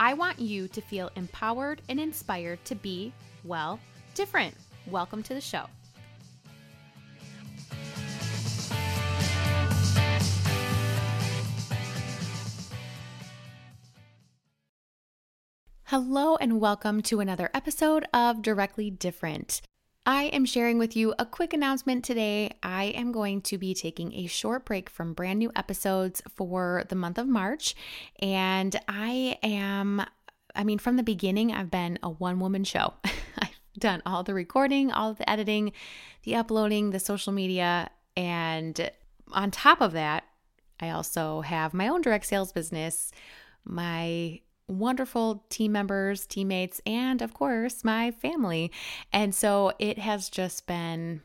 I want you to feel empowered and inspired to be, well, different. Welcome to the show. Hello, and welcome to another episode of Directly Different. I am sharing with you a quick announcement today. I am going to be taking a short break from brand new episodes for the month of March. And I am, I mean, from the beginning, I've been a one woman show. I've done all the recording, all the editing, the uploading, the social media. And on top of that, I also have my own direct sales business, my wonderful team members, teammates, and of course, my family. And so it has just been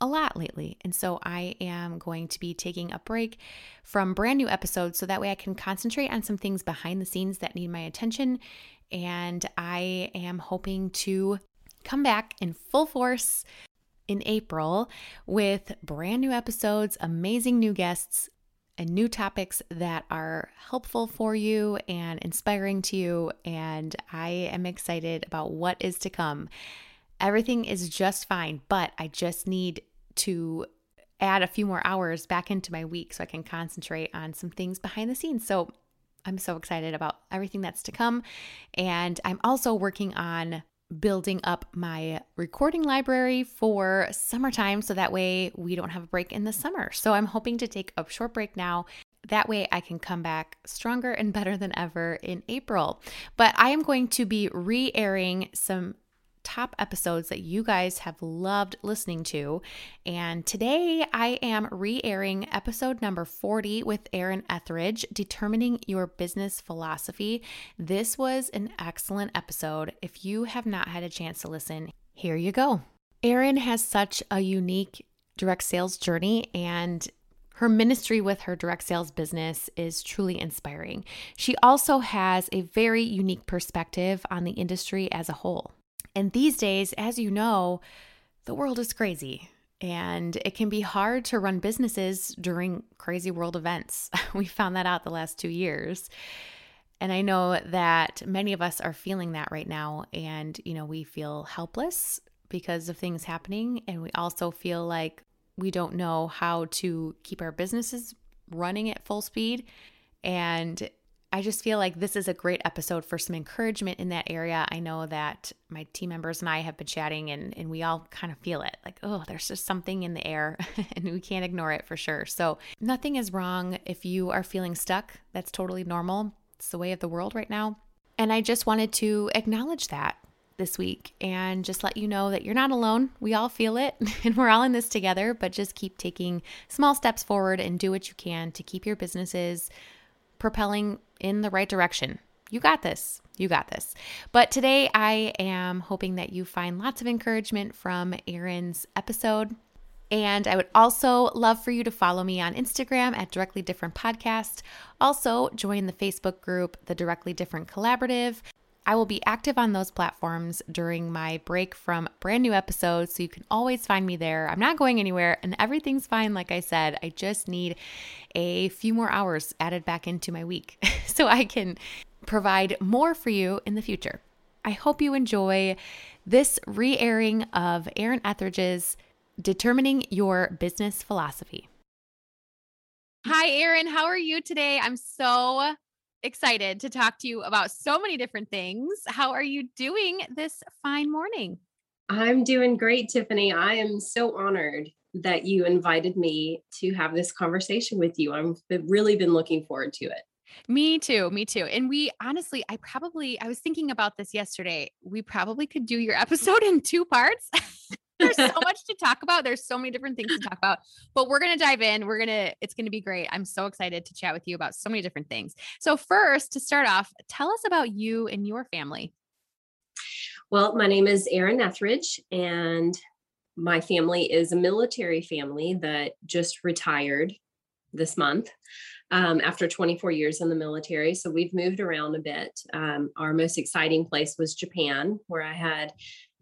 a lot lately. And so I am going to be taking a break from brand new episodes so that way I can concentrate on some things behind the scenes that need my attention. And I am hoping to come back in full force in April with brand new episodes, amazing new guests, and new topics that are helpful for you and inspiring to you. And I am excited about what is to come. Everything is just fine, but I just need to add a few more hours back into my week so I can concentrate on some things behind the scenes. So I'm so excited about everything that's to come. And I'm also working on building up my recording library for summertime so that way we don't have a break in the summer. So I'm hoping to take a short break now. That way I can come back stronger and better than ever in April. But I am going to be re airing some top episodes that you guys have loved listening to. And today I am re airing episode number 40 with Erin Etheridge, Determining Your Business Philosophy. This was an excellent episode. If you have not had a chance to listen, here you go. Erin has such a unique direct sales journey and her ministry with her direct sales business is truly inspiring. She also has a very unique perspective on the industry as a whole. And these days, as you know, the world is crazy and it can be hard to run businesses during crazy world events. we found that out the last two years. And I know that many of us are feeling that right now. And, you know, we feel helpless because of things happening. And we also feel like we don't know how to keep our businesses running at full speed. And I just feel like this is a great episode for some encouragement in that area. I know that my team members and I have been chatting and, and we all kind of feel it like, oh, there's just something in the air and we can't ignore it for sure. So, nothing is wrong if you are feeling stuck. That's totally normal. It's the way of the world right now. And I just wanted to acknowledge that this week and just let you know that you're not alone. We all feel it and we're all in this together, but just keep taking small steps forward and do what you can to keep your businesses propelling in the right direction. You got this. You got this. But today I am hoping that you find lots of encouragement from Erin's episode. And I would also love for you to follow me on Instagram at Directly Different Podcast. Also, join the Facebook group, The Directly Different Collaborative. I will be active on those platforms during my break from brand new episodes, so you can always find me there. I'm not going anywhere, and everything's fine, like I said. I just need a few more hours added back into my week so I can provide more for you in the future. I hope you enjoy this re airing of Erin Etheridge's Determining Your Business Philosophy. Hi, Erin. How are you today? I'm so excited to talk to you about so many different things. How are you doing this fine morning? I'm doing great, Tiffany. I am so honored that you invited me to have this conversation with you. I've really been looking forward to it. Me too. Me too. And we honestly, I probably, I was thinking about this yesterday. We probably could do your episode in two parts. There's so much to talk about. There's so many different things to talk about, but we're going to dive in. We're going to, it's going to be great. I'm so excited to chat with you about so many different things. So, first, to start off, tell us about you and your family. Well, my name is Erin Etheridge, and my family is a military family that just retired this month um, after 24 years in the military. So we've moved around a bit. Um, our most exciting place was Japan, where I had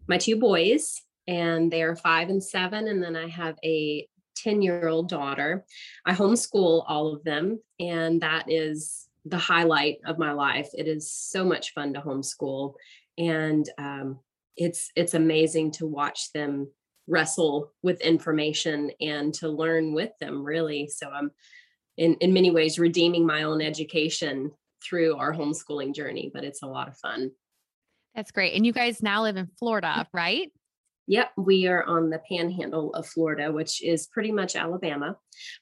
my two boys, and they are five and seven. And then I have a 10 year old daughter. I homeschool all of them, and that is the highlight of my life. It is so much fun to homeschool. And um, it's it's amazing to watch them wrestle with information and to learn with them really so i'm in, in many ways redeeming my own education through our homeschooling journey, but it's a lot of fun. That's great. And you guys now live in Florida, right? Yep, we are on the panhandle of Florida, which is pretty much Alabama,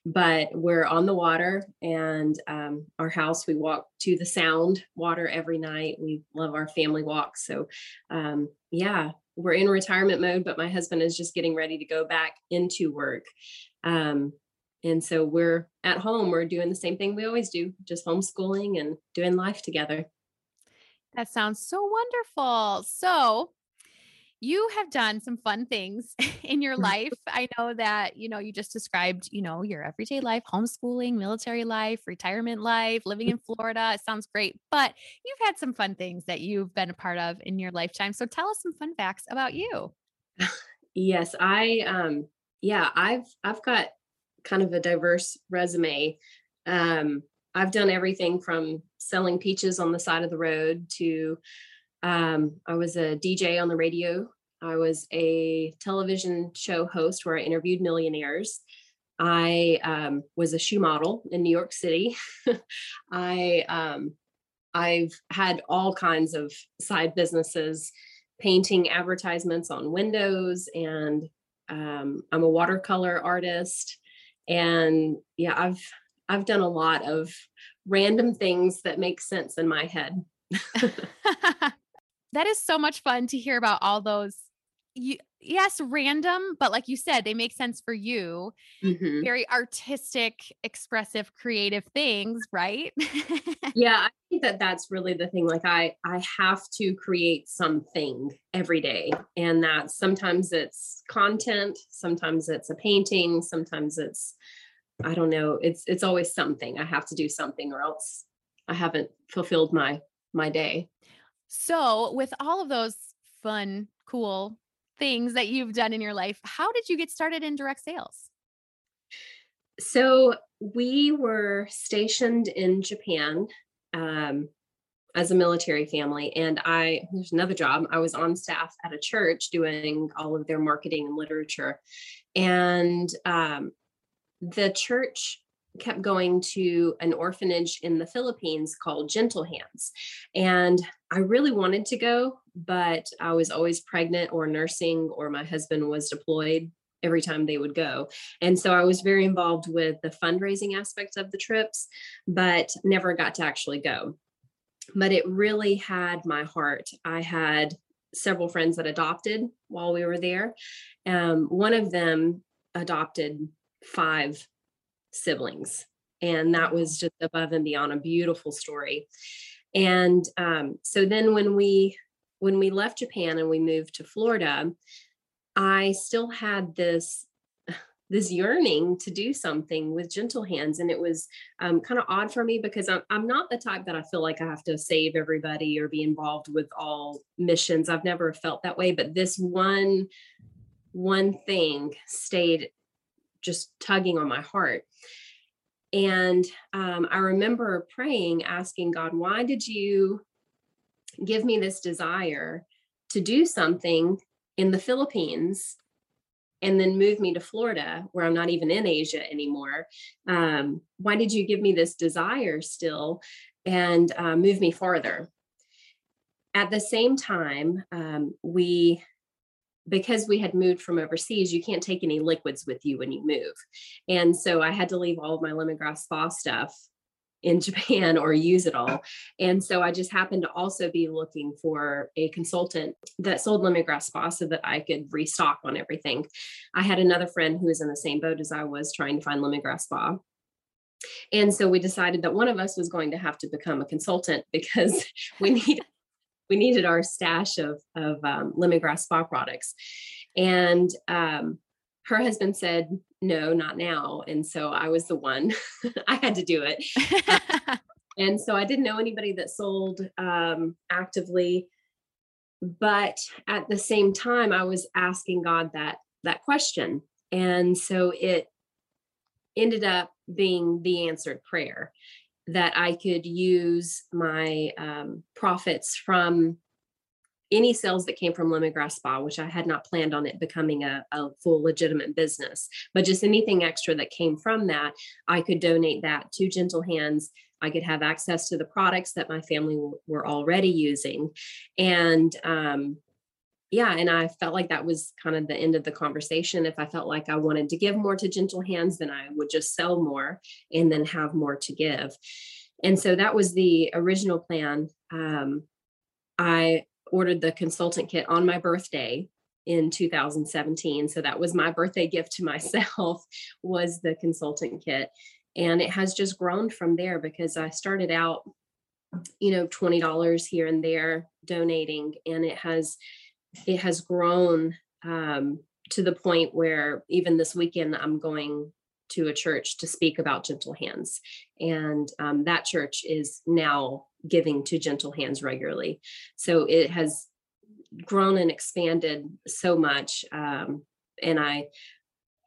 but we're on the water and um, our house, we walk to the sound water every night. We love our family walks. So, um, yeah, we're in retirement mode, but my husband is just getting ready to go back into work. Um, and so we're at home, we're doing the same thing we always do, just homeschooling and doing life together. That sounds so wonderful. So, you have done some fun things in your life. I know that, you know, you just described, you know, your everyday life, homeschooling, military life, retirement life, living in Florida. It sounds great, but you've had some fun things that you've been a part of in your lifetime. So tell us some fun facts about you. Yes, I um yeah, I've I've got kind of a diverse resume. Um, I've done everything from selling peaches on the side of the road to um, I was a DJ on the radio. I was a television show host where I interviewed millionaires. I um, was a shoe model in New York City. I um, I've had all kinds of side businesses, painting advertisements on windows, and um, I'm a watercolor artist and yeah i've i've done a lot of random things that make sense in my head that is so much fun to hear about all those you, yes random but like you said they make sense for you. Mm-hmm. very artistic expressive creative things right? Yeah i think that that's really the thing like i i have to create something every day and that sometimes it's content sometimes it's a painting sometimes it's i don't know it's it's always something i have to do something or else i haven't fulfilled my my day so with all of those fun cool things that you've done in your life. How did you get started in direct sales? So we were stationed in Japan um, as a military family, and I there's another job. I was on staff at a church doing all of their marketing and literature, and um, the church kept going to an orphanage in the Philippines called Gentle Hands. And I really wanted to go, but I was always pregnant or nursing, or my husband was deployed every time they would go. And so I was very involved with the fundraising aspects of the trips, but never got to actually go. But it really had my heart. I had several friends that adopted while we were there. Um, one of them adopted five siblings. And that was just above and beyond a beautiful story. And um, so then when we when we left Japan and we moved to Florida, I still had this this yearning to do something with gentle hands and it was um, kind of odd for me because I'm, I'm not the type that i feel like i have to save everybody or be involved with all missions i've never felt that way but this one one thing stayed just tugging on my heart and um, I remember praying, asking God, why did you give me this desire to do something in the Philippines and then move me to Florida, where I'm not even in Asia anymore? Um, why did you give me this desire still and uh, move me farther? At the same time, um, we because we had moved from overseas, you can't take any liquids with you when you move. And so I had to leave all of my lemongrass spa stuff in Japan or use it all. And so I just happened to also be looking for a consultant that sold lemongrass spa so that I could restock on everything. I had another friend who was in the same boat as I was trying to find lemongrass spa. And so we decided that one of us was going to have to become a consultant because we need we needed our stash of of um, lemongrass spa products. And um, her husband said, no, not now. And so I was the one, I had to do it. Uh, and so I didn't know anybody that sold um, actively. But at the same time, I was asking God that that question. And so it ended up being the answered prayer that I could use my um, profits from any sales that came from lemongrass spa which i had not planned on it becoming a, a, full legitimate business but just anything extra that came from that i could donate that to gentle hands. I could have access to the products that my family w- were already using. And um, yeah and i felt like that was kind of the end of the conversation if i felt like i wanted to give more to gentle hands then i would just sell more and then have more to give. And so that was the original plan. Um, i ordered the consultant kit on my birthday in 2017 so that was my birthday gift to myself was the consultant kit. And it has just grown from there because i started out you know $20 here and there donating and it has it has grown um, to the point where even this weekend i'm going to a church to speak about gentle hands. And um, that church is now giving to gentle hands regularly. So it has grown and expanded so much um, and i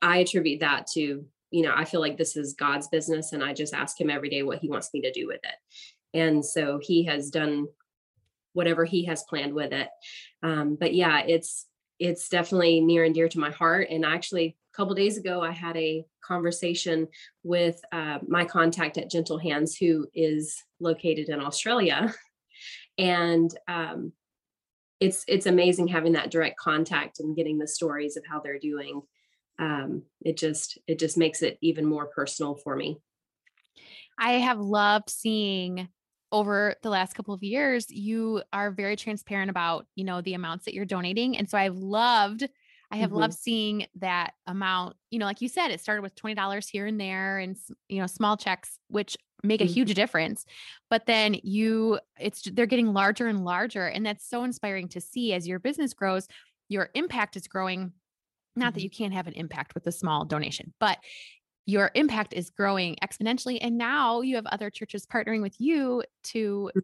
i attribute that to you know i feel like this is god's business and i just ask him every day what he wants me to do with it. And so he has done whatever he has planned with it. Um, but yeah it's it's definitely near and dear to my heart. And actually a couple days ago i had a conversation with uh, my contact at gentle hands who is located in australia. And um, it's it's amazing having that direct contact and getting the stories of how they're doing. Um, it just it just makes it even more personal for me. I have loved seeing over the last couple of years you are very transparent about you know the amounts that you're donating and so i've loved I have mm-hmm. loved seeing that amount. You know, like you said, it started with $20 here and there and, you know, small checks, which make a mm-hmm. huge difference. But then you, it's, they're getting larger and larger. And that's so inspiring to see as your business grows, your impact is growing. Not mm-hmm. that you can't have an impact with a small donation, but your impact is growing exponentially. And now you have other churches partnering with you to mm.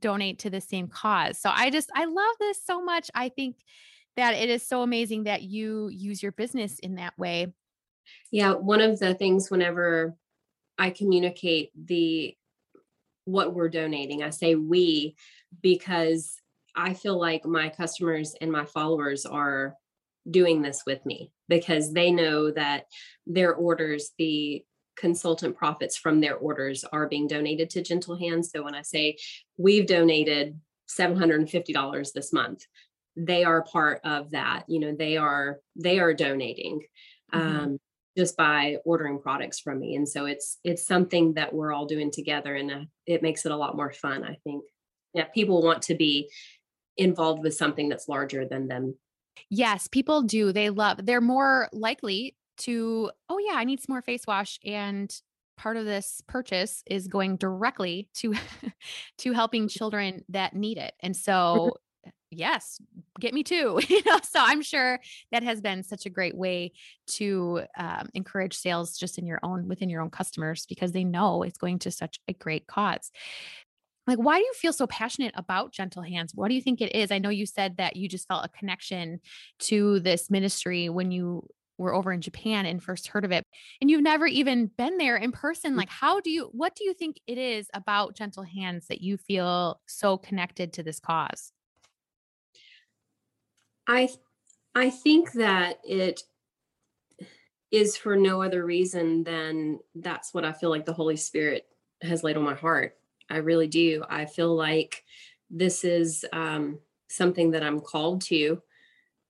donate to the same cause. So I just, I love this so much. I think that it is so amazing that you use your business in that way. Yeah, one of the things whenever I communicate the what we're donating, I say we because I feel like my customers and my followers are doing this with me because they know that their orders, the consultant profits from their orders are being donated to Gentle Hands. So when I say we've donated $750 this month, they are part of that you know they are they are donating mm-hmm. um, just by ordering products from me and so it's it's something that we're all doing together and uh, it makes it a lot more fun i think yeah people want to be involved with something that's larger than them yes people do they love they're more likely to oh yeah i need some more face wash and part of this purchase is going directly to to helping children that need it and so yes, get me too. you know, so I'm sure that has been such a great way to um, encourage sales just in your own within your own customers because they know it's going to such a great cause. Like, why do you feel so passionate about Gentle Hands? What do you think it is? I know you said that you just felt a connection to this ministry when you were over in Japan and first heard of it and you've never even been there in person mm. like how do you what do you think it is about gentle hands that you feel so connected to this cause I I think that it is for no other reason than that's what I feel like the Holy Spirit has laid on my heart. I really do. I feel like this is um, something that I'm called to.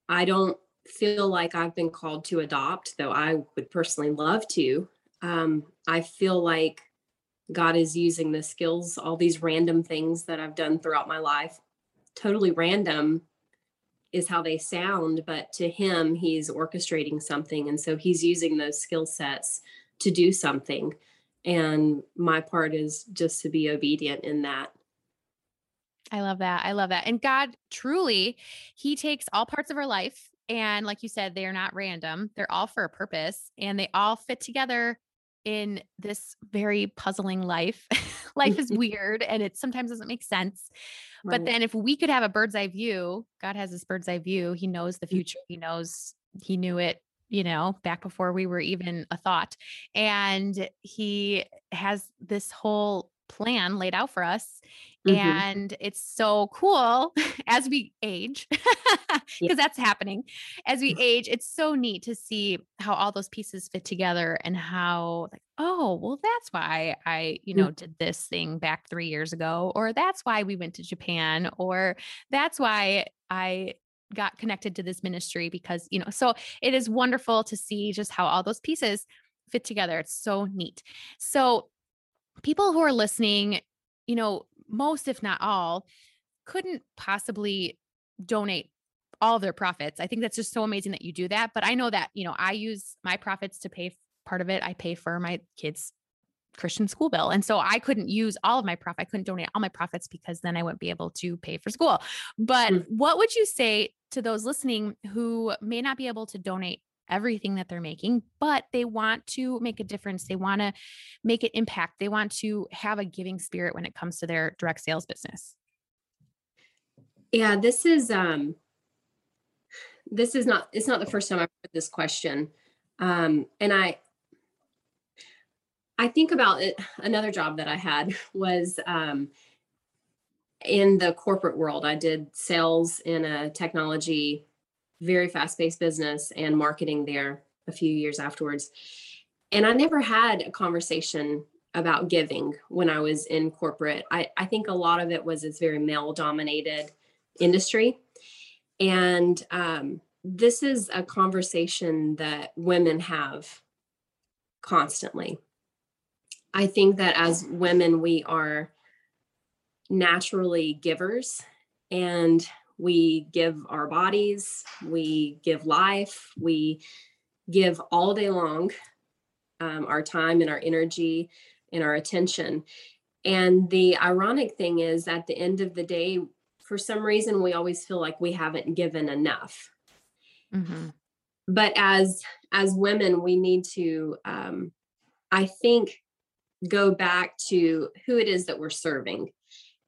I don't feel like I've been called to adopt, though I would personally love to. Um, I feel like God is using the skills, all these random things that I've done throughout my life, totally random is how they sound, but to him, he's orchestrating something. And so he's using those skill sets to do something. And my part is just to be obedient in that. I love that. I love that. And God truly, He takes all parts of our life. And like you said, they are not random, they're all for a purpose and they all fit together in this very puzzling life. life is weird and it sometimes doesn't make sense. Right. But then if we could have a bird's eye view, God has this bird's eye view. He knows the mm. future. He knows he knew it, you know, back before we were even a thought. And he has this whole plan laid out for us. Mm-hmm. And it's so cool as we age, because yeah. that's happening. As we age, it's so neat to see how all those pieces fit together and how, like, oh, well, that's why I, you know, mm-hmm. did this thing back three years ago, or that's why we went to Japan, or that's why I got connected to this ministry because, you know, so it is wonderful to see just how all those pieces fit together. It's so neat. So, people who are listening, you know, most, if not all, couldn't possibly donate all of their profits. I think that's just so amazing that you do that. But I know that, you know, I use my profits to pay part of it. I pay for my kids' Christian school bill. And so I couldn't use all of my profit. I couldn't donate all my profits because then I wouldn't be able to pay for school. But mm. what would you say to those listening who may not be able to donate everything that they're making, but they want to make a difference. They want to make an impact. They want to have a giving spirit when it comes to their direct sales business. Yeah, this is um this is not it's not the first time I've heard this question. Um and I I think about it another job that I had was um in the corporate world. I did sales in a technology very fast paced business and marketing there a few years afterwards. And I never had a conversation about giving when I was in corporate. I, I think a lot of it was this very male dominated industry. And um, this is a conversation that women have constantly. I think that as women, we are naturally givers and we give our bodies, we give life, we give all day long um, our time and our energy and our attention. And the ironic thing is, at the end of the day, for some reason, we always feel like we haven't given enough. Mm-hmm. But as as women, we need to, um, I think, go back to who it is that we're serving.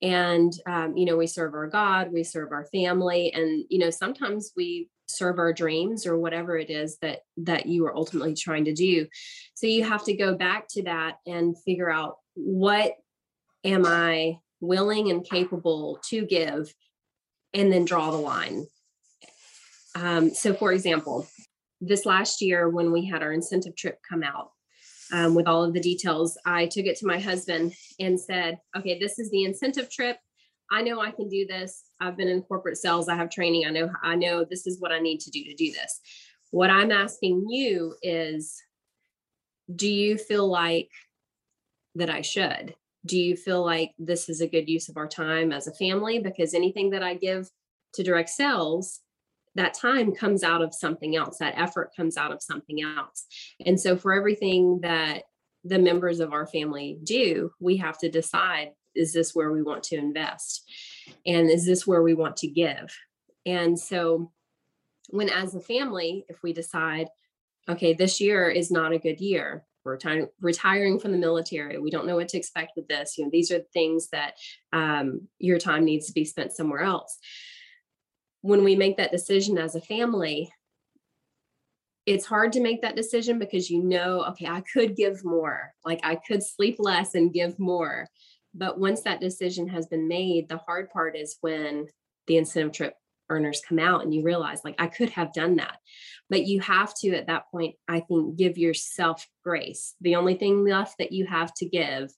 And um, you know we serve our god we serve our family and you know sometimes we serve our dreams or whatever it is that that you are ultimately trying to do. So you have to go back to that and figure out what am i willing and capable to give and then draw the line. Um, so for example this last year when we had our incentive trip come out um, with all of the details. I took it to my husband and said, okay, this is the incentive trip. I know I can do this. I've been in corporate sales. I have training. I know, I know this is what I need to do to do this. What I'm asking you is, do you feel like that I should? Do you feel like this is a good use of our time as a family? Because anything that I give to direct sales that time comes out of something else that effort comes out of something else. And so for everything that the members of our family do we have to decide is this where we want to invest? And is this where we want to give? And so when as a family if we decide okay this year is not a good year we're retiring, retiring from the military we don't know what to expect with this you know these are things that um, your time needs to be spent somewhere else when we make that decision as a family, it's hard to make that decision because you know, okay, I could give more, like I could sleep less and give more. But once that decision has been made, the hard part is when the incentive trip earners come out and you realize, like, I could have done that. But you have to, at that point, I think, give yourself grace. The only thing left that you have to give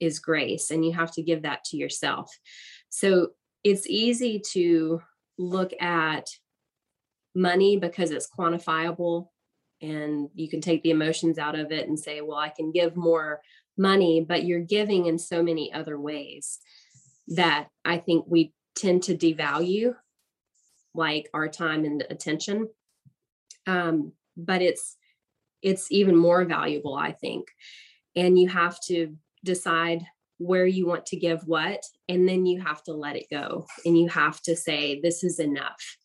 is grace, and you have to give that to yourself. So it's easy to look at money because it's quantifiable and you can take the emotions out of it and say well i can give more money, but you're giving in so many other ways that I think we tend to devalue like our time and attention. Um, but it's it's even more valuable, I think. And you have to decide where you want to give what, and then you have to let it go. And you have to say, this is enough.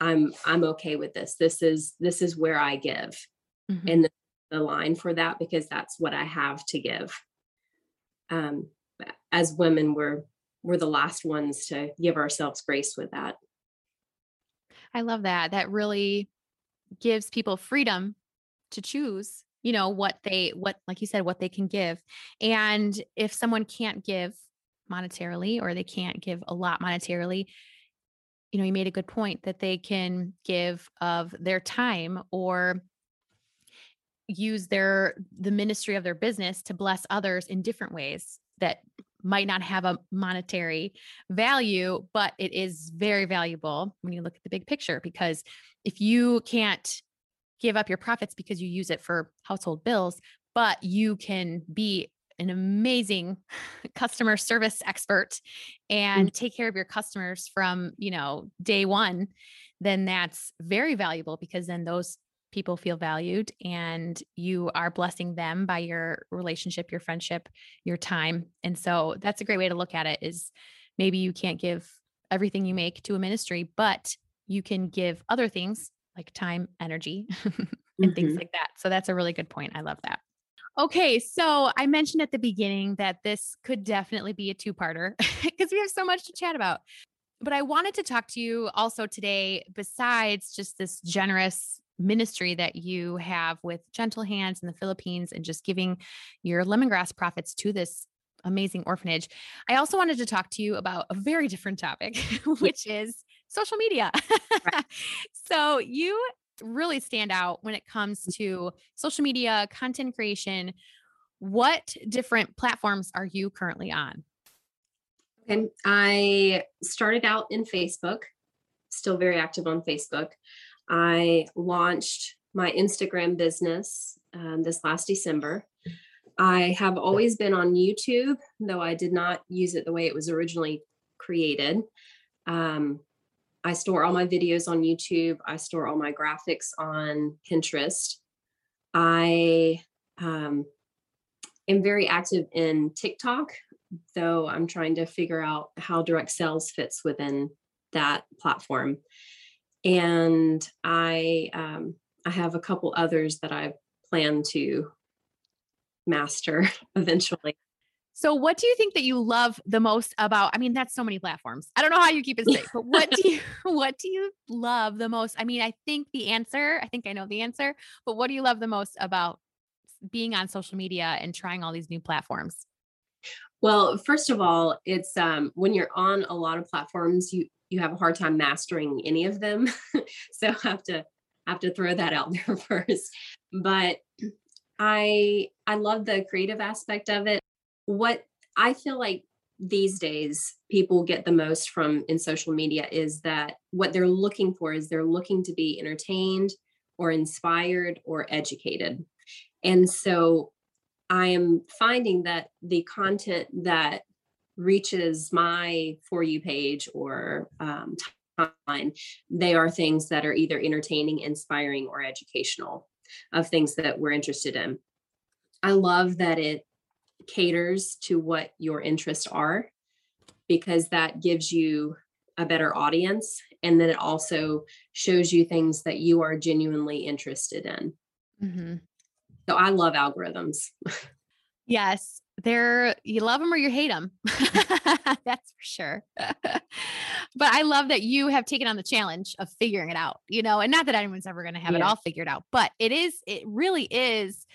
I'm I'm okay with this. This is this is where I give. Mm-hmm. And the, the line for that because that's what I have to give. Um, as women, we're we're the last ones to give ourselves grace with that. I love that. That really gives people freedom to choose, you know, what they what like you said what they can give. And if someone can't give monetarily or they can't give a lot monetarily, you know, you made a good point that they can give of their time or use their the ministry of their business to bless others in different ways that might not have a monetary value but it is very valuable when you look at the big picture because if you can't give up your profits because you use it for household bills but you can be an amazing customer service expert and mm-hmm. take care of your customers from you know day one then that's very valuable because then those people feel valued and you are blessing them by your relationship your friendship your time and so that's a great way to look at it is maybe you can't give everything you make to a ministry but you can give other things like time energy and mm-hmm. things like that so that's a really good point i love that Okay, so I mentioned at the beginning that this could definitely be a two parter because we have so much to chat about. But I wanted to talk to you also today, besides just this generous ministry that you have with Gentle Hands in the Philippines and just giving your lemongrass profits to this amazing orphanage. I also wanted to talk to you about a very different topic, which is social media. Right. so, you really stand out when it comes to social media, content creation. What different platforms are you currently on? Okay. I started out in Facebook, still very active on Facebook. I launched my Instagram business um, this last December. I have always been on YouTube, though I did not use it the way it was originally created. Um, I store all my videos on YouTube. I store all my graphics on Pinterest. I um, am very active in TikTok, though I'm trying to figure out how direct sales fits within that platform and I um, I have a couple others that I plan to master eventually. So, what do you think that you love the most about? I mean, that's so many platforms. I don't know how you keep it safe, but what do you what do you love the most? I mean, I think the answer. I think I know the answer, but what do you love the most about being on social media and trying all these new platforms? Well, first of all, it's um, when you're on a lot of platforms, you you have a hard time mastering any of them. so I have to have to throw that out there first. But I I love the creative aspect of it. What I feel like these days people get the most from in social media is that what they're looking for is they're looking to be entertained or inspired or educated. And so I am finding that the content that reaches my for you page or um, timeline, they are things that are either entertaining, inspiring, or educational of things that we're interested in. I love that it caters to what your interests are because that gives you a better audience and then it also shows you things that you are genuinely interested in. Mm-hmm. So I love algorithms. Yes, they're you love them or you hate them. That's for sure. but I love that you have taken on the challenge of figuring it out, you know, and not that anyone's ever going to have yeah. it all figured out, but it is, it really is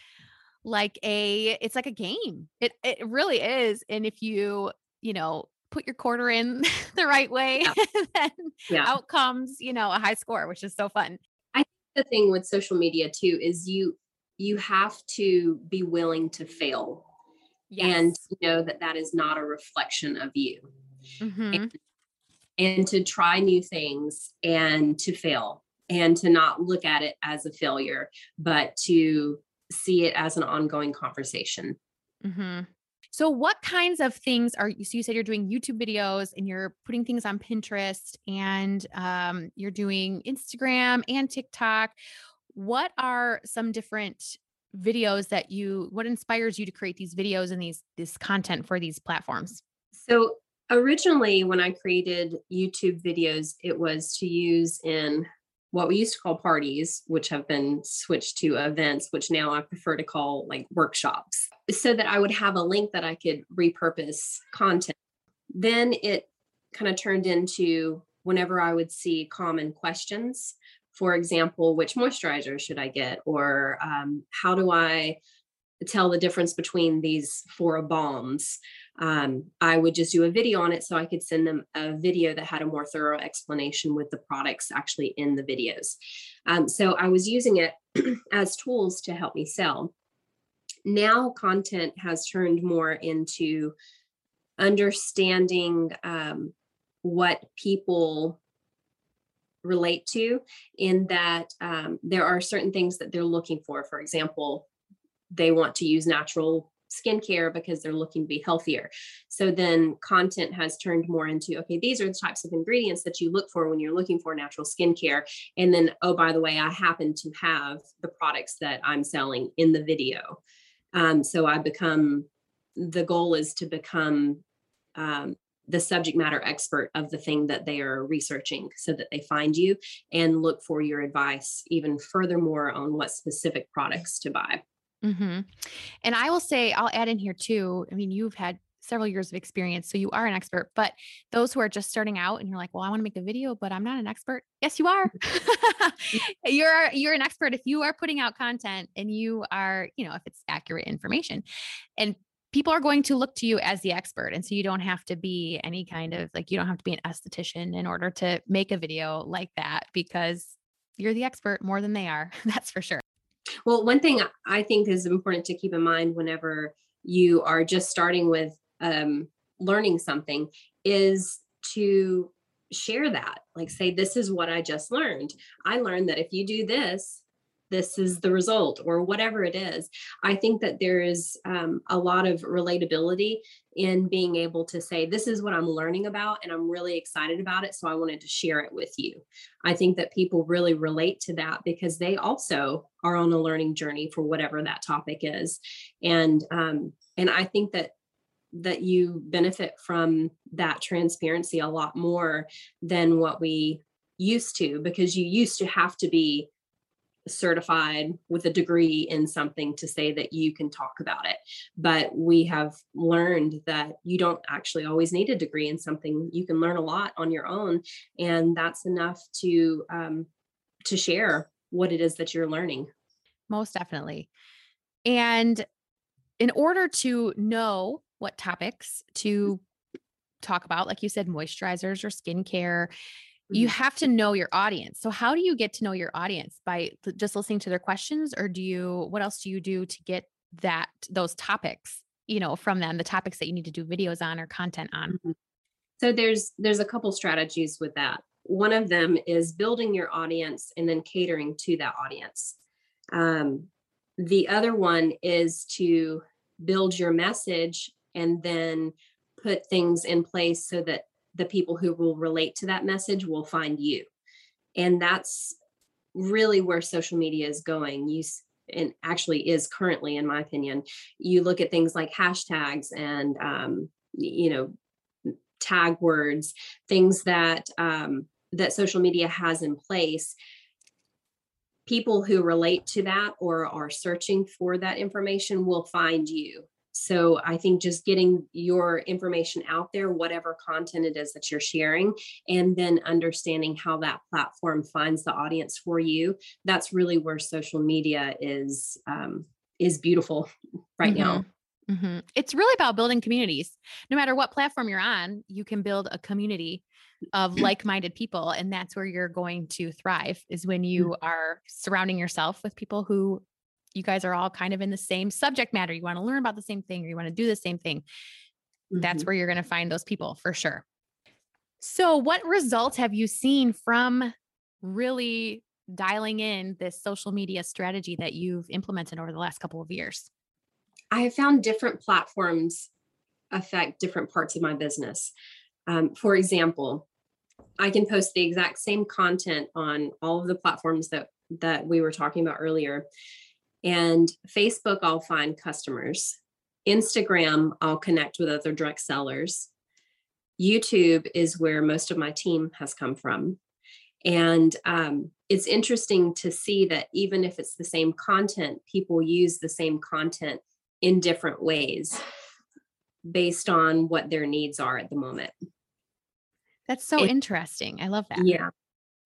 like a, it's like a game. It, it really is. And if you, you know, put your quarter in the right way, yeah. then yeah. out comes, you know, a high score, which is so fun. I think the thing with social media too is you you have to be willing to fail yes. and know that that is not a reflection of you mm-hmm. and, and to try new things and to fail and to not look at it as a failure but to see it as an ongoing conversation Mm-hmm. So, what kinds of things are you? so you said you're doing YouTube videos and you're putting things on Pinterest and um, you're doing Instagram and TikTok. What are some different videos that you what inspires you to create these videos and these this content for these platforms? So originally when I created YouTube videos, it was to use in what we used to call parties, which have been switched to events, which now I prefer to call like workshops, so that I would have a link that I could repurpose content. Then it kind of turned into whenever I would see common questions, for example, which moisturizer should I get? Or um, how do I tell the difference between these four balms. um, I would just do a video on it so I could send them a video that had a more thorough explanation with the products actually in the videos. Um, so I was using it as tools to help me sell. Now, content has turned more into understanding um, what people relate to, in that um, there are certain things that they're looking for. For example, they want to use natural skincare because they're looking to be healthier. So then content has turned more into okay, these are the types of ingredients that you look for when you're looking for natural skincare. And then, oh, by the way, I happen to have the products that I'm selling in the video. Um, so I become the goal is to become um, the subject matter expert of the thing that they are researching so that they find you and look for your advice even furthermore on what specific products to buy. Mm-hmm. And I will say, I'll add in here too. I mean, you've had several years of experience, so you are an expert. But those who are just starting out and you're like, well, I want to make a video, but I'm not an expert. Yes, you are. you're you're an expert if you are putting out content and you are, you know, if it's accurate information. And people are going to look to you as the expert. And so you don't have to be any kind of like you don't have to be an esthetician in order to make a video like that because you're the expert more than they are. That's for sure. Well, one thing I think is important to keep in mind whenever you are just starting with um, learning something is to share that. Like, say, this is what I just learned. I learned that if you do this, this is the result or whatever it is i think that there is um, a lot of relatability in being able to say this is what i'm learning about and i'm really excited about it so i wanted to share it with you. I think that people really relate to that because they also are on a learning journey for whatever that topic is. And um, and i think that that you benefit from that transparency a lot more than what we used to because you used to have to be certified with a degree in something to say that you can talk about it. But we have learned that you don't actually always need a degree in something. You can learn a lot on your own, and that's enough to um, to share what it is that you're learning. Most definitely. And in order to know what topics to talk about, like you said, moisturizers or skincare, you mm-hmm. have to know your audience. So how do you get to know your audience by just listening to their questions or do you what else do you do to get that those topics, you know, from them, the topics that you need to do videos on or content on? Mm-hmm. So there's there's a couple strategies with that. One of them is building your audience and then catering to that audience. Um, the other one is to build your message and then put things in place so that the people who will relate to that message will find you. And that's really where social media is going. You and actually is currently, in my opinion. You look at things like hashtags and um, you know tag words, things that um, that social media has in place. People who relate to that or are searching for that information will find you so I think just getting your information out there, whatever content it is that you're sharing, and then understanding how that platform finds the audience for you. That's really where social media is um, is beautiful right mm-hmm. now. Mm-hmm. It's really about building communities. No matter what platform you're on, you can build a community of like-minded people and that's where you're going to thrive is when mm. you are surrounding yourself with people who you guys are all kind of in the same subject matter. You want to learn about the same thing or you want to do the same thing. Mm-hmm. That's where you're going to find those people for sure. So, what results have you seen from really dialing in this social media strategy that you've implemented over the last couple of years? I have found different platforms affect different parts of my business. Um, for example, I can post the exact same content on all of the platforms that that we were talking about earlier. And Facebook, I'll find customers. Instagram, I'll connect with other direct sellers. YouTube is where most of my team has come from. And um, it's interesting to see that even if it's the same content, people use the same content in different ways based on what their needs are at the moment. That's so it, interesting. I love that. Yeah.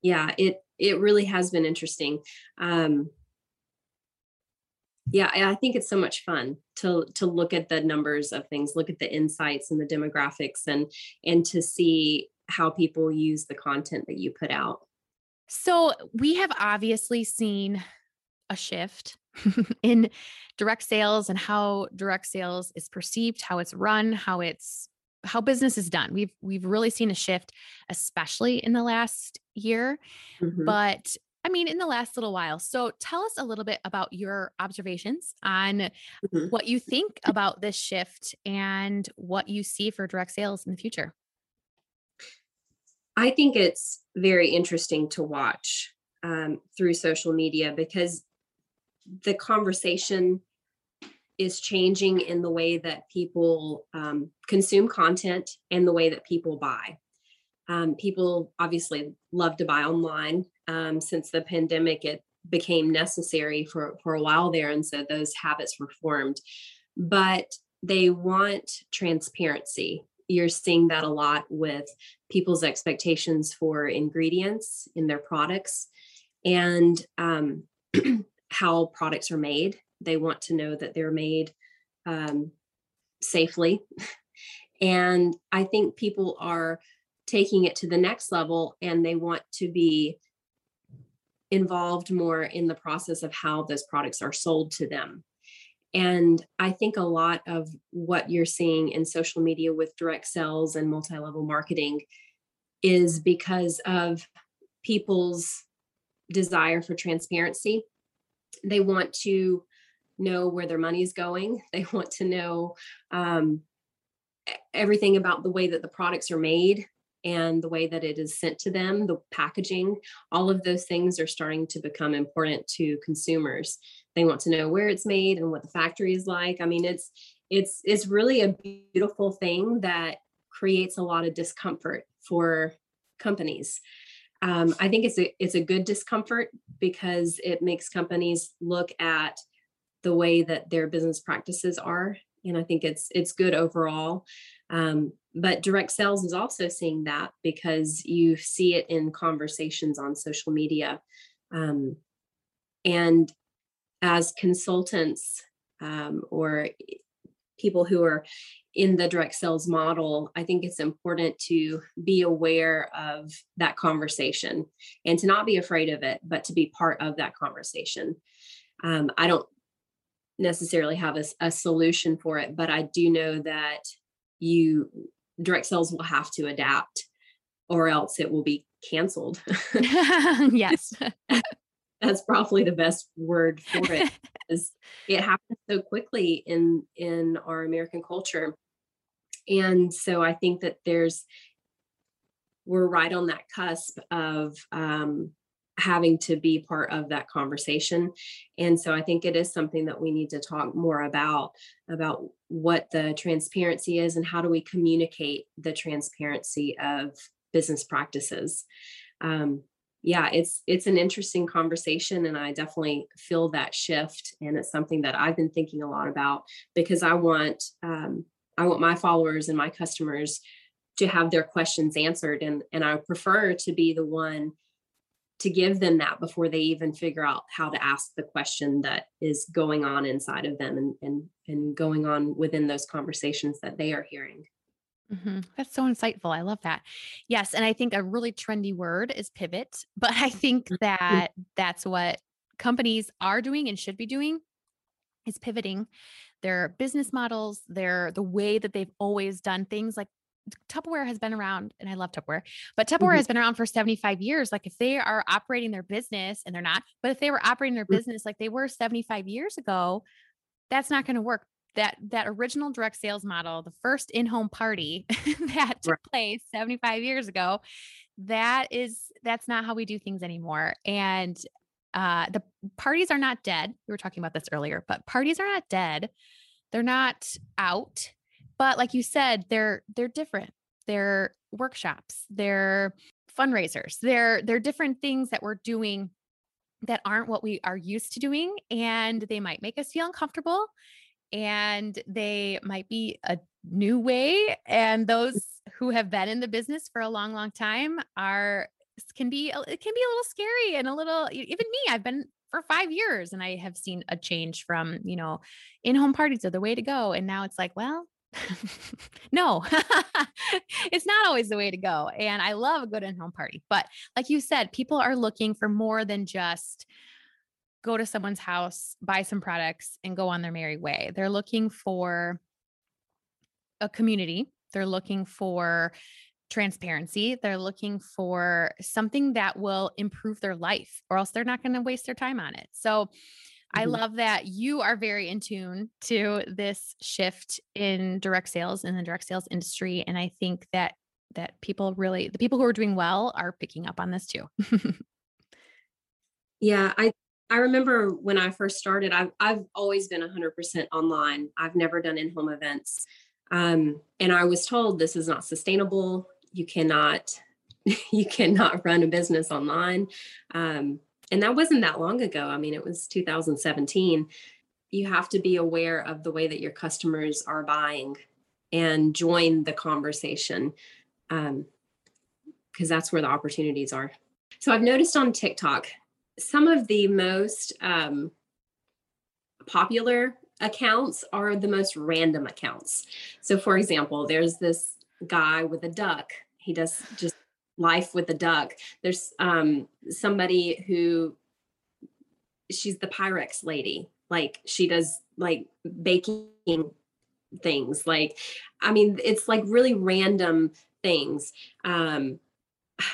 Yeah, it it really has been interesting. Um yeah, I think it's so much fun to to look at the numbers of things, look at the insights and the demographics and and to see how people use the content that you put out. So, we have obviously seen a shift in direct sales and how direct sales is perceived, how it's run, how it's how business is done. We've we've really seen a shift especially in the last year. Mm-hmm. But I mean in the last little while. So tell us a little bit about your observations on mm-hmm. what you think about this shift and what you see for direct sales in the future. I think it's very interesting to watch um, through social media because the conversation is changing in the way that people um, consume content and the way that people buy. Um, people obviously love to buy online. Um, since the pandemic, it became necessary for, for a while there. And so those habits were formed. But they want transparency. You're seeing that a lot with people's expectations for ingredients in their products and um, how products are made they want to know that they're made um, safely. and I think people are taking it to the next level and they want to be involved more in the process of how those products are sold to them. And I think a lot of what you're seeing in social media with direct sales and multi level marketing is because of people's desire for transparency. They want to know where their money is going. They want to know um, everything about the way that the products are made and the way that it is sent to them, the packaging, all of those things are starting to become important to consumers. They want to know where it's made and what the factory is like. I mean, it's it's it's really a beautiful thing that creates a lot of discomfort for companies. Um, I think it's a it's a good discomfort because it makes companies look at the way that their business practices are and i think it's it's good overall um, but direct sales is also seeing that because you see it in conversations on social media um, and as consultants um, or people who are in the direct sales model, I think it's important to be aware of that conversation and to not be afraid of it, but to be part of that conversation. Um, I don't necessarily have a, a solution for it, but I do know that you direct sales will have to adapt or else it will be canceled. yes. That's probably the best word for it. Is it happens so quickly in in our American culture. And so I think that there's we're right on that cusp of um, having to be part of that conversation. And so i think it is something that we need to talk more about about what the transparency is and how do we communicate the transparency of business practices. Um, yeah it's it's an interesting conversation and i definitely feel that shift and it's something that i've been thinking a lot about because i want um, i want my followers and my customers to have their questions answered and and i prefer to be the one to give them that before they even figure out how to ask the question that is going on inside of them and and, and going on within those conversations that they are hearing mm-hmm. That's so insightful. I love that. Yes. And I think a really trendy word is pivot, but I think mm-hmm. that that's what companies are doing and should be doing is pivoting their business models, their the way that they've always done things. Like Tupperware has been around, and I love Tupperware, but Tupperware mm-hmm. has been around for 75 years. Like if they are operating their business, and they're not, but if they were operating their mm-hmm. business like they were 75 years ago, that's not going to work. that that original direct sales model, the first in-home party that took right. place 75 years ago, that is that's not how we do things anymore. And uh, the parties are not dead. We were talking about this earlier, but parties are not dead. They're not out. But like you said, they're they're different. They're workshops. They're fundraisers. They're they're different things that we're doing that aren't what we are used to doing and they might make us feel uncomfortable and they might be a new way and those who have been in the business for a long long time are can be it can be a little scary and a little even me I've been for 5 years and I have seen a change from you know in-home parties are the way to go and now it's like well no, it's not always the way to go. And I love a good in home party. But like you said, people are looking for more than just go to someone's house, buy some products, and go on their merry way. They're looking for a community, they're looking for transparency. They're looking for something that will improve their life, or else they're not going to waste their time on it. So, I mm-hmm. love that you are very in tune to this shift in direct sales in the direct sales industry. And I think that that people really the people who are doing well are picking up on this too. yeah, I I remember when I first started, I've I've always been 100% online. I've never done in-home events. Um, and I was told this is not sustainable. You cannot you cannot run a business online. Um, and that wasn't that long ago. I mean, it was 2017. You have to be aware of the way that your customers are buying and join the conversation because um, that's where the opportunities are. So I've noticed on TikTok, some of the most um, popular accounts are the most random accounts. So, for example, there's this guy with a duck. He does just life with a duck. There's um, somebody who she's the Pyrex lady. Like she does like baking things. Like, I mean, it's like really random things. Um,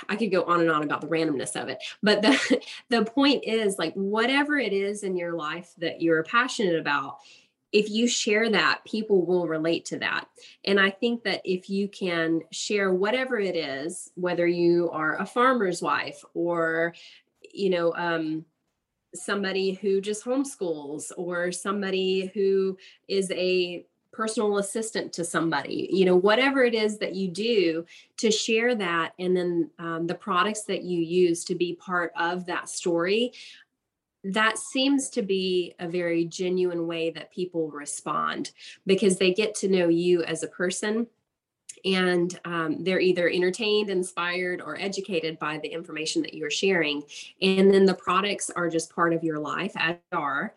I could go on and on about the randomness of it, but the the point is like whatever it is in your life that you're passionate about, if you share that, people will relate to that. And I think that if you can share whatever it is, whether you are a farmer's wife or, you know, um, somebody who just homeschools or somebody who is a personal assistant to somebody you know whatever it is that you do to share that and then um, the products that you use to be part of that story that seems to be a very genuine way that people respond because they get to know you as a person and um, they're either entertained inspired or educated by the information that you're sharing. And then the products are just part of your life as are.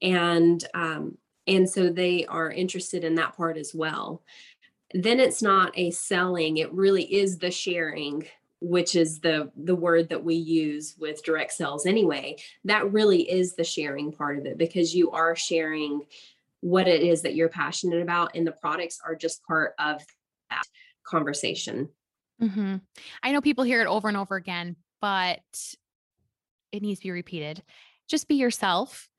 And um, and so they are interested in that part as well. Then it's not a selling it really is the sharing which is the the word that we use with direct sales anyway that really is the sharing part of it because you are sharing what it is that you're passionate about and the products are just part of that conversation. Mm-hmm. i know people hear it over and over again but it needs to be repeated. Just be yourself.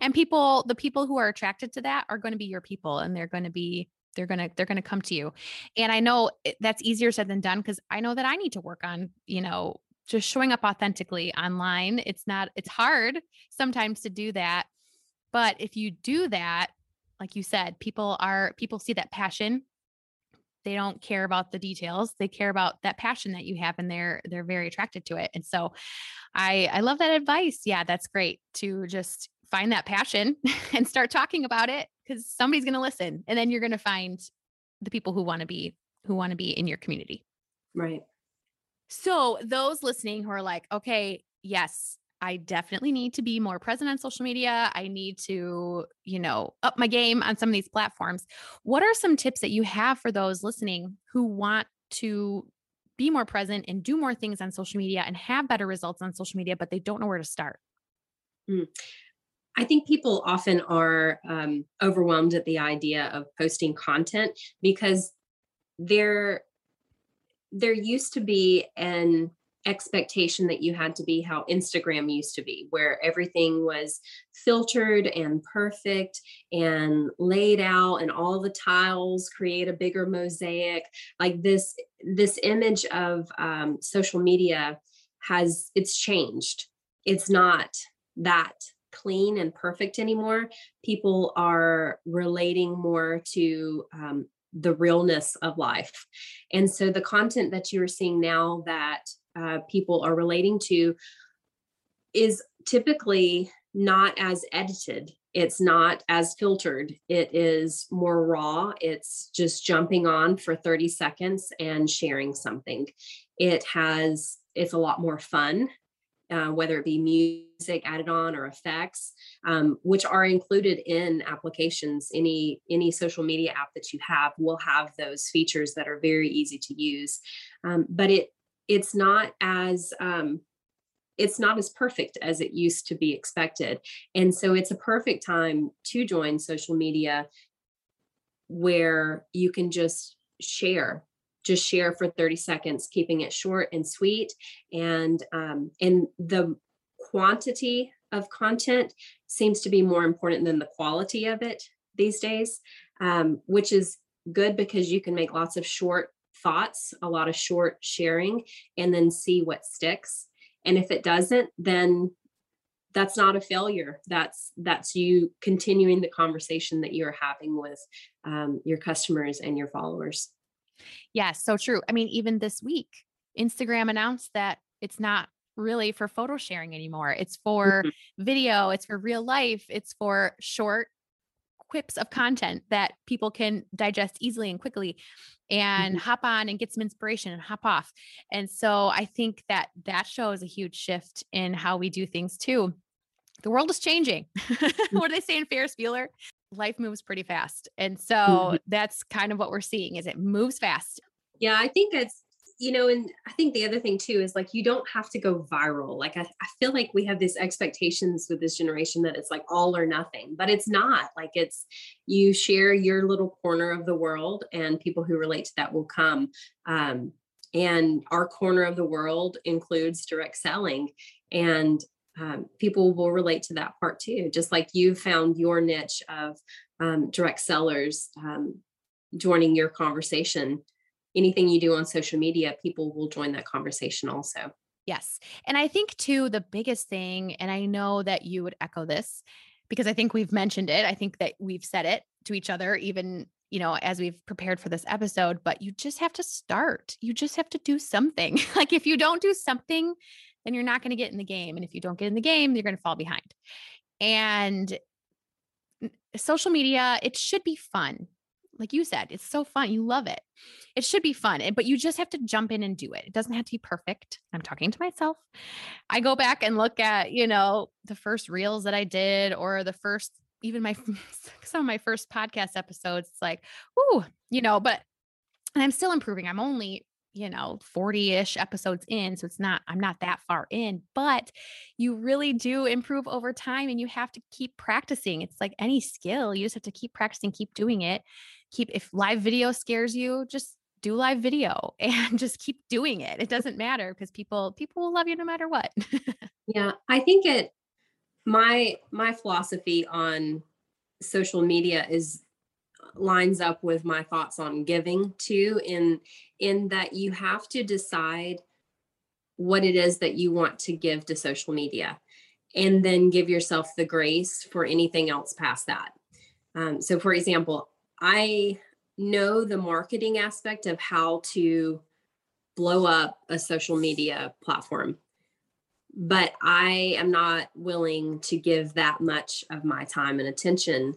And people the people who are attracted to that are going to be your people and they're going to be they're going to they're going to come to you. And i know eh, that's easier said than done because i know that i need to work on you know just showing up authentically online. It's not it's hard sometimes to do that but if you do that like you said people are people see that passion. They don't care about the details. They care about that passion that you have and they're they're very attracted to it. And so i i love that advice. Yeah that's great to just find that passion and start talking about it because somebody's going to listen and then you're going to find the people who want to be who want to be in your community right so those listening who are like okay yes I definitely need to be more present on social media. I need to, you know, up my game on some of these platforms. What are some tips that you have for those listening who want to be more present and do more things on social media and have better results on social media, but they don't know where to start? Mm. I think people often are um, overwhelmed at the idea of posting content because there there used to be an expectation that you had to be how Instagram used to be, where everything was filtered and perfect and laid out and all the tiles create a bigger mosaic. Like this, this image of um, social media has it's changed. It's not that clean and perfect anymore. People are relating more to um, the realness of life. And so the content that you're seeing now that uh, people are relating to is typically not as edited. It's not as filtered. It is more raw. It's just jumping on for 30 seconds and sharing something. It has, it's a lot more fun. Uh, whether it be music added on or effects, um, which are included in applications. Any any social media app that you have will have those features that are very easy to use. Um, but it it's not as um, it's not as perfect as it used to be expected, and so it's a perfect time to join social media where you can just share just share for 30 seconds keeping it short and sweet. And um, and the quantity of content seems to be more important than the quality of it these days um, which is good because you can make lots of short thoughts a lot of short sharing and then see what sticks. And if it doesn't then that's not a failure. That's that's you continuing the conversation that you're having with um, your customers and your followers Yes, so true. I mean, even this week, Instagram announced that it's not really for photo sharing anymore. It's for mm-hmm. video, it's for real life, it's for short quips of content that people can digest easily and quickly and mm-hmm. hop on and get some inspiration and hop off. And so I think that that shows a huge shift in how we do things too. The world is changing. what do they say in Ferris Bueller? Life moves pretty fast. And so mm-hmm. that's kind of what we're seeing is it moves fast. Yeah, I think it's you know, and I think the other thing too is like you don't have to go viral. Like I, I feel like we have these expectations with this generation that it's like all or nothing, but it's not. Like it's you share your little corner of the world, and people who relate to that will come. Um, and our corner of the world includes direct selling, and um, people will relate to that part too. Just like you found your niche of um, direct sellers um, joining your conversation, anything you do on social media, people will join that conversation also. Yes. And I think too, the biggest thing, and I know that you would echo this because I think we've mentioned it. I think that we've said it to each other, even you know, as we've prepared for this episode, but you just have to start. You just have to do something. like if you don't do something, then you're not going to get in the game. And if you don't get in the game, you're going to fall behind. And social media, it should be fun. Like you said, it's so fun. You love it. It should be fun, but you just have to jump in and do it. It doesn't have to be perfect. I'm talking to myself. I go back and look at, you know, the first reels that I did or the first, even my, some of my first podcast episodes. It's like, ooh, you know, but and I'm still improving. I'm only you know 40ish episodes in so it's not i'm not that far in but you really do improve over time and you have to keep practicing it's like any skill you just have to keep practicing keep doing it keep if live video scares you just do live video and just keep doing it it doesn't matter because people people will love you no matter what. Yeah i think it my my philosophy on social media is lines up with my thoughts on giving too in in that you have to decide what it is that you want to give to social media and then give yourself the grace for anything else past that. Um, so for example i know the marketing aspect of how to blow up a social media platform but i am not willing to give that much of my time and attention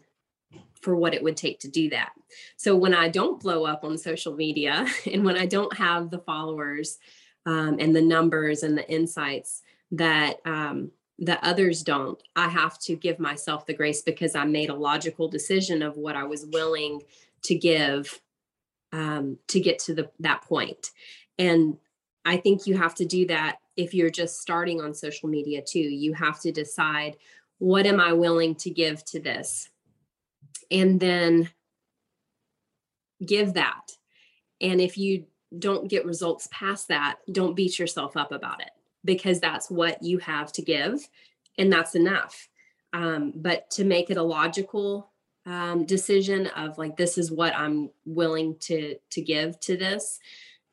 for what it would take to do that. So when I don't blow up on social media and when I don't have the followers um, and the numbers and the insights that um, that others don't, I have to give myself the grace because I made a logical decision of what I was willing to give um, to get to the that point. And I think you have to do that if you're just starting on social media too. You have to decide what am I willing to give to this and then give that. And if you don't get results past that, don't beat yourself up about it because that's what you have to give and that's enough. Um, but to make it a logical um, decision of like this is what I'm willing to to give to this,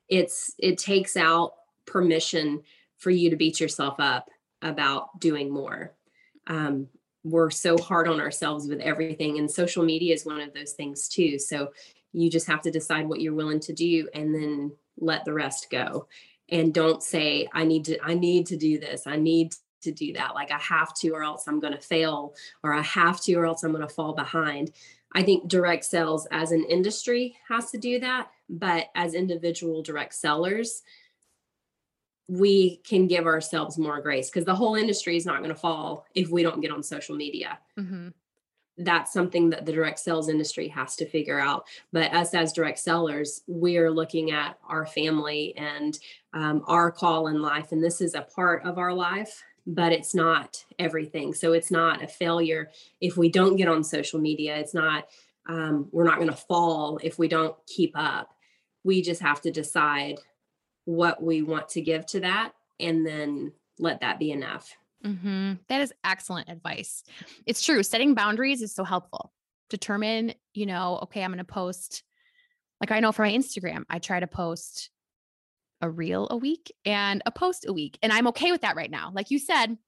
it's it takes out permission for you to beat yourself up about doing more. Um, we're so hard on ourselves with everything, and social media is one of those things too. So you just have to decide what you're willing to do and then let the rest go and don't say i need to i need to do this i need to do that like i have to or else i'm going to fail or i have to or else i'm going to fall behind i think direct sales as an industry has to do that but as individual direct sellers we can give ourselves more grace because the whole industry is not going to fall if we don't get on social media mm-hmm that's something that the direct sales industry has to figure out. But us as direct sellers, we're looking at our family and um, our call in life. And this is a part of our life, but it's not everything. So it's not a failure if we don't get on social media. It's not, um, we're not going to fall if we don't keep up. We just have to decide what we want to give to that and then let that be enough. Mm-hmm. That is excellent advice. It's true. Setting boundaries is so helpful. Determine, you know, okay, I'm going to post, like I know for my Instagram, I try to post a reel a week and a post a week. And I'm okay with that right now. Like you said,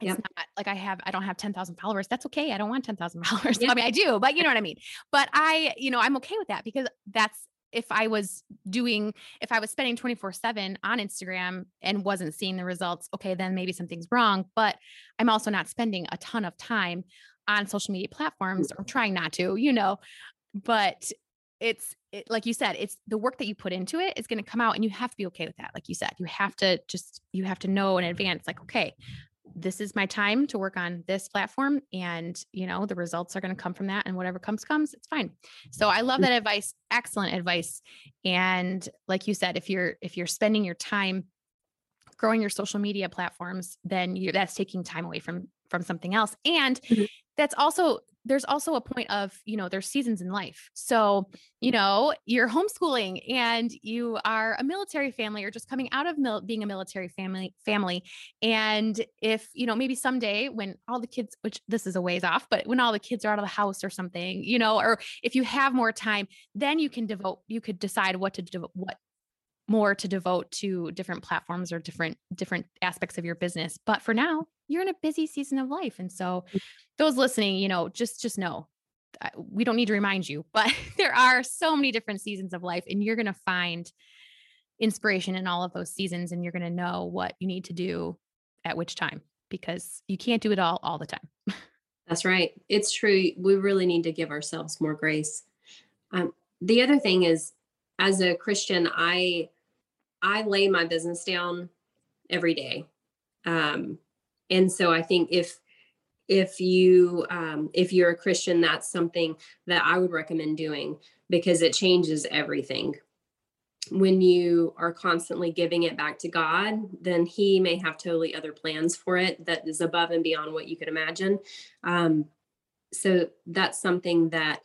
it's yep. not like I have, I don't have 10,000 followers. That's okay. I don't want 10,000 followers. Yep. I mean, I do, but you know what I mean? But I, you know, I'm okay with that because that's if I was doing, if I was spending 24 seven on Instagram and wasn't seeing the results, okay, then maybe something's wrong. But I'm also not spending a ton of time on social media platforms or mm-hmm. trying not to, you know, but it's it, like you said, it's the work that you put into it is going to come out and you have to be okay with that. Like you said, you have to just, you have to know in advance, like, okay, this is my time to work on this platform and you know the results are going to come from that and whatever comes comes it's fine so i love that advice excellent advice and like you said if you're if you're spending your time growing your social media platforms then you that's taking time away from from something else and mm-hmm. that's also there's also a point of you know there's seasons in life. So you know you're homeschooling and you are a military family or just coming out of mil- being a military family family. And if you know maybe someday when all the kids which this is a ways off but when all the kids are out of the house or something you know or if you have more time then you can devote you could decide what to what more to devote to different platforms or different different aspects of your business. But for now you're in a busy season of life and so mm. those listening you know just just know we don't need to remind you but there are so many different seasons of life and you're going to find inspiration in all of those seasons and you're going to know what you need to do at which time because you can't do it all all the time that's right it's true we really need to give ourselves more grace um, the other thing is as a christian i I lay my business down every day. Um, and so I think if if you um, if you're a Christian, that's something that I would recommend doing because it changes everything. When you are constantly giving it back to God, then He may have totally other plans for it that is above and beyond what you could imagine. Um, so that's something that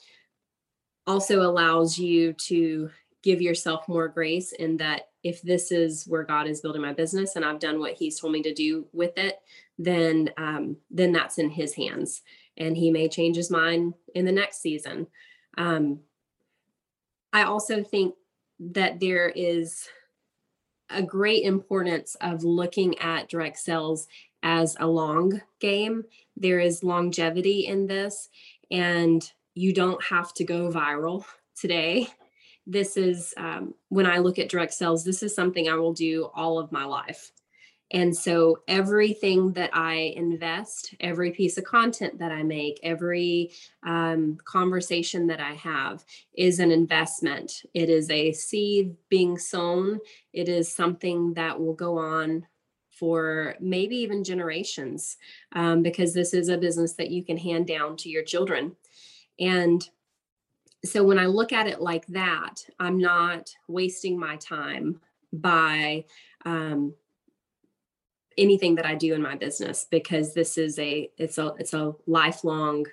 also allows you to give yourself more grace in that if this is where God is building my business and I've done what He's told me to do with it, then um, then that's in His hands, and He may change His mind in the next season. Um, I also think that there is a great importance of looking at direct sales as a long game. There is longevity in this, and you don't have to go viral today this is um, when I look at direct sales, this is something I will do all of my life. And so everything that I invest, every piece of content that I make, every um, conversation that I have is an investment. It is a seed being sown. It is something that will go on for maybe even generations um, because this is a business that you can hand down to your children. And so when I look at it like that, I'm not wasting my time by um, anything that I do in my business because this is a it's a it's a lifelong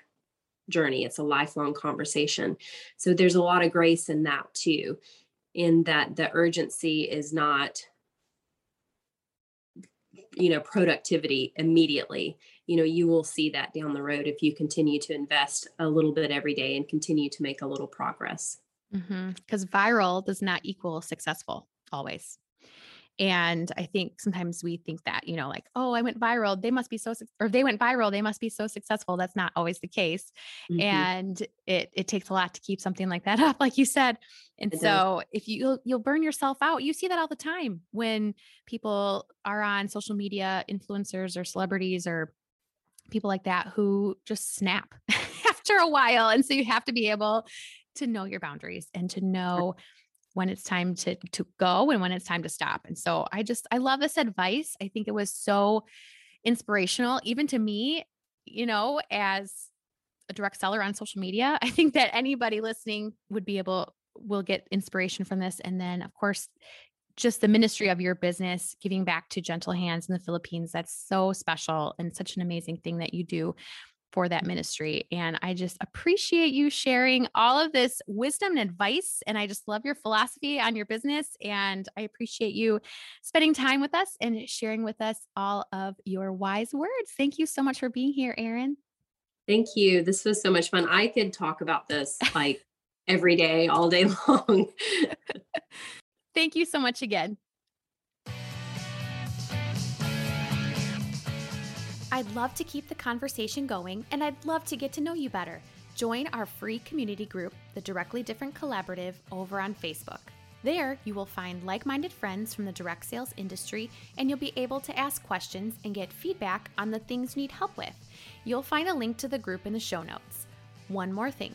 journey. It's a lifelong conversation. So there's a lot of grace in that too. in that the urgency is not you know productivity immediately you know you will see that down the road if you continue to invest a little bit every day and continue to make a little progress because mm-hmm. viral does not equal successful always and I think sometimes we think that, you know, like, oh, I went viral, they must be so, or they went viral, they must be so successful. That's not always the case. Mm-hmm. And it it takes a lot to keep something like that up, like you said. And it so does. if you you'll, you'll burn yourself out, you see that all the time when people are on social media, influencers or celebrities or people like that who just snap after a while. And so you have to be able to know your boundaries and to know when it's time to to go and when it's time to stop. And so I just I love this advice. I think it was so inspirational even to me, you know, as a direct seller on social media. I think that anybody listening would be able will get inspiration from this and then of course just the ministry of your business giving back to gentle hands in the philippines that's so special and such an amazing thing that you do for that ministry. And I just appreciate you sharing all of this wisdom and advice. And I just love your philosophy on your business. And I appreciate you spending time with us and sharing with us all of your wise words. Thank you so much for being here, Erin. Thank you. This was so much fun. I could talk about this like every day, all day long. Thank you so much again. I'd love to keep the conversation going and I'd love to get to know you better. Join our free community group, the Directly Different Collaborative, over on Facebook. There, you will find like minded friends from the direct sales industry, and you'll be able to ask questions and get feedback on the things you need help with. You'll find a link to the group in the show notes. One more thing